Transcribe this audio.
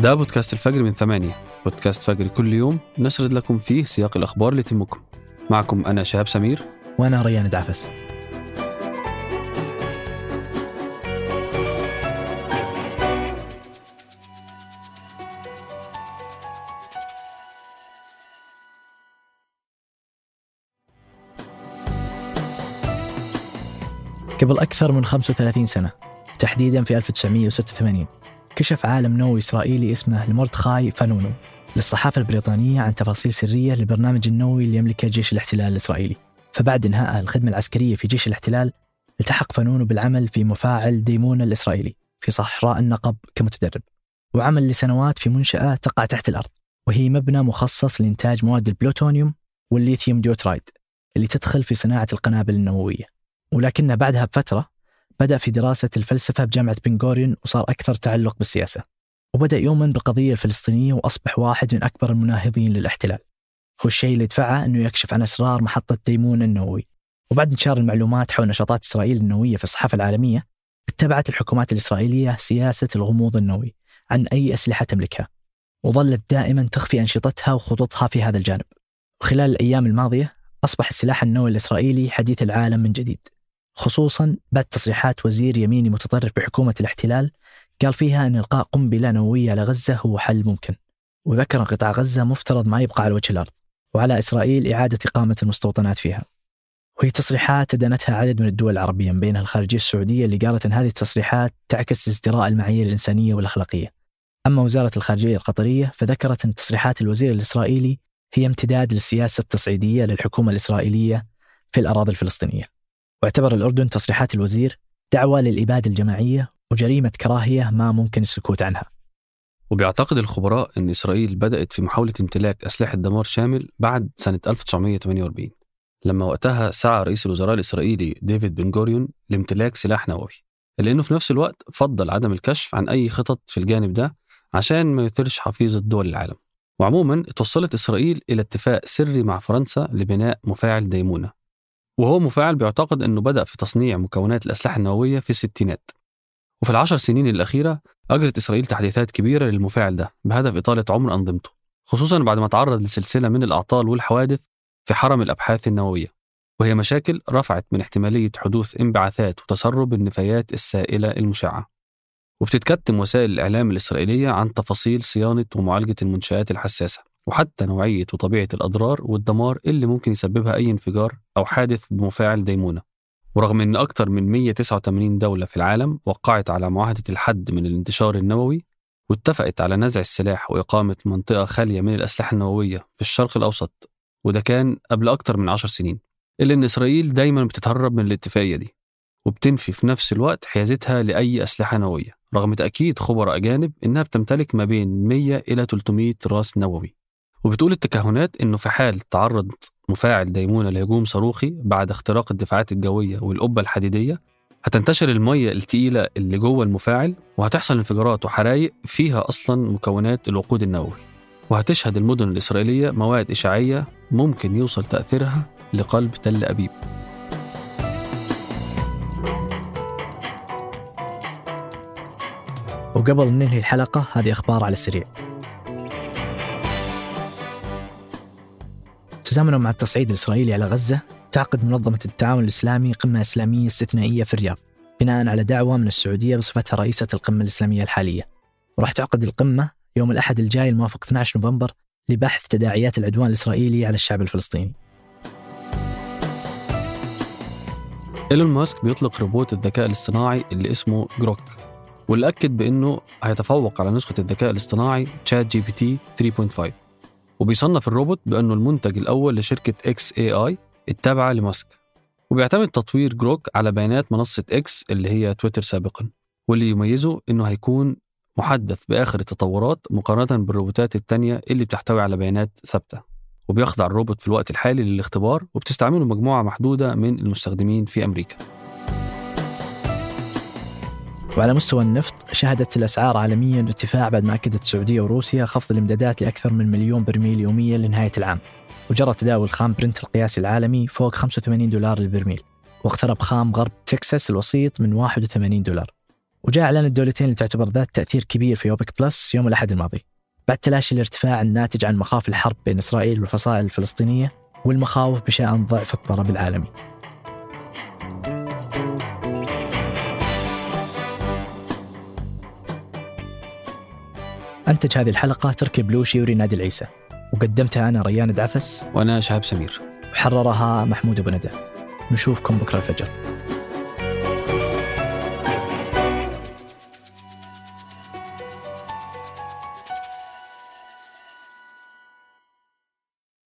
ده بودكاست الفجر من ثمانية. بودكاست فجر كل يوم نسرد لكم فيه سياق الأخبار اللي تهمكم. معكم أنا شهاب سمير. وأنا ريان دعفس قبل أكثر من 35 سنة تحديدا في 1986 كشف عالم نووي إسرائيلي اسمه مردخاي فانونو للصحافة البريطانية عن تفاصيل سرية للبرنامج النووي اللي يملكه جيش الاحتلال الإسرائيلي. فبعد إنهاء الخدمة العسكرية في جيش الاحتلال التحق فانونو بالعمل في مفاعل ديمونا الإسرائيلي في صحراء النقب كمتدرب. وعمل لسنوات في منشأة تقع تحت الأرض وهي مبنى مخصص لإنتاج مواد البلوتونيوم والليثيوم deuteride اللي تدخل في صناعة القنابل النووية. ولكنه بعدها بفترة بدأ في دراسة الفلسفة بجامعة بنغوريون وصار أكثر تعلق بالسياسة. وبدأ يؤمن بالقضية الفلسطينية وأصبح واحد من أكبر المناهضين للاحتلال. هو الشيء اللي دفعه أنه يكشف عن أسرار محطة ديمون النووي. وبعد انتشار المعلومات حول نشاطات إسرائيل النووية في الصحافة العالمية اتبعت الحكومات الإسرائيلية سياسة الغموض النووي عن أي أسلحة تملكها وظلت دائما تخفي أنشطتها وخططها في هذا الجانب. وخلال الأيام الماضية أصبح السلاح النووي الإسرائيلي حديث العالم من جديد. خصوصا بعد تصريحات وزير يميني متطرف بحكومة الاحتلال قال فيها أن إلقاء قنبلة نووية على غزة هو حل ممكن. وذكر قطاع غزة مفترض ما يبقى على وجه الأرض وعلى إسرائيل إعادة إقامة المستوطنات فيها. وهي تصريحات أدانتها عدد من الدول العربية من بينها الخارجية السعودية اللي قالت أن هذه التصريحات تعكس ازدراء المعايير الإنسانية والأخلاقية. أما وزارة الخارجية القطرية فذكرت أن تصريحات الوزير الإسرائيلي هي امتداد للسياسة التصعيدية للحكومة الإسرائيلية في الأراضي الفلسطينية. واعتبر الأردن تصريحات الوزير دعوة للإبادة الجماعية وجريمة كراهية ما ممكن السكوت عنها. وبيعتقد الخبراء أن إسرائيل بدأت في محاولة امتلاك أسلحة دمار شامل بعد سنة 1948 لما وقتها سعى رئيس الوزراء الإسرائيلي ديفيد بن جوريون لامتلاك سلاح نووي إلا أنه في نفس الوقت فضل عدم الكشف عن أي خطط في الجانب ده عشان ما يثيرش حفيظة دول العالم وعموما توصلت إسرائيل إلى اتفاق سري مع فرنسا لبناء مفاعل ديمونة. وهو مفاعل بيعتقد أنه بدأ في تصنيع مكونات الأسلحة النووية في الستينات. وفي العشر سنين الأخيرة أجرت إسرائيل تحديثات كبيرة للمفاعل ده بهدف إطالة عمر أنظمته خصوصا بعد ما تعرض لسلسلة من الأعطال والحوادث في حرم الأبحاث النووية وهي مشاكل رفعت من احتمالية حدوث انبعاثات وتسرب النفايات السائلة المشعة. وبتتكتم وسائل الإعلام الإسرائيلية عن تفاصيل صيانة ومعالجة المنشآت الحساسة. وحتى نوعية وطبيعة الأضرار والدمار اللي ممكن يسببها أي انفجار أو حادث بمفاعل ديمونة. ورغم أن أكثر من 189 دولة في العالم وقعت على معاهدة الحد من الانتشار النووي واتفقت على نزع السلاح وإقامة منطقة خالية من الأسلحة النووية في الشرق الأوسط وده كان قبل أكثر من عشر سنين إلا أن إسرائيل دايما بتتهرب من الاتفاقية دي وبتنفي في نفس الوقت حيازتها لأي أسلحة نووية رغم تأكيد خبراء أجانب إنها بتمتلك ما بين 100 إلى 300 راس نووي. وبتقول التكهنات إنه في حال تعرض مفاعل ديمونة لهجوم صاروخي بعد اختراق الدفاعات الجوية والقبة الحديدية هتنتشر المية التقيلة اللي جوه المفاعل وهتحصل انفجارات وحرايق فيها أصلا مكونات الوقود النووي. وهتشهد المدن الإسرائيلية مواد إشعاعية ممكن يوصل تأثيرها لقلب تل أبيب. وقبل ننهي الحلقة هذه أخبار على السريع. تزامنا مع التصعيد الإسرائيلي على غزة تعقد منظمة التعاون الإسلامي قمة إسلامية استثنائية في الرياض بناء على دعوة من السعودية بصفتها رئيسة القمة الإسلامية الحالية. وراح تعقد القمة يوم الأحد الجاي الموافق 12 نوفمبر لبحث تداعيات العدوان الإسرائيلي على الشعب الفلسطيني. إيلون ماسك بيطلق روبوت الذكاء الاصطناعي اللي اسمه Grok واللي أكد بأنه هيتفوق على نسخة الذكاء الاصطناعي ChatGPT 3.5 وبيصنف الروبوت بأنه المنتج الأول لشركة xAI التابعة لماسك. وبيعتمد تطوير Grok على بيانات منصة X اللي هي تويتر سابقا واللي يميزه إنه هيكون محدث بآخر التطورات مقارنة بالروبوتات التانية اللي بتحتوي على بيانات ثابتة. وبيخضع الروبوت في الوقت الحالي للاختبار وبتستعمله مجموعة محدودة من المستخدمين في أمريكا. وعلى مستوى النفط شهدت الأسعار عالميا ارتفاع بعد ما أكدت السعودية وروسيا خفض الإمدادات لأكثر من مليون برميل يوميا لنهاية العام. وجرى تداول خام برنت القياسي العالمي فوق 85 دولار للبرميل واقترب خام غرب تكساس الوسيط من 81 دولار. وجاء إعلان الدولتين اللي تعتبر ذات تأثير كبير في أوبك بلس يوم الأحد الماضي. بعد تلاشي الارتفاع الناتج عن مخاوف الحرب بين إسرائيل والفصائل الفلسطينية والمخاوف بشأن ضعف الطلب العالمي. أنتج هذه الحلقة تركي بلوشي وريناد العيسى. وقدمتها أنا ريان دعفس وأنا شهاب سمير. وحررها محمود أبو ندى. نشوفكم بكرة الفجر.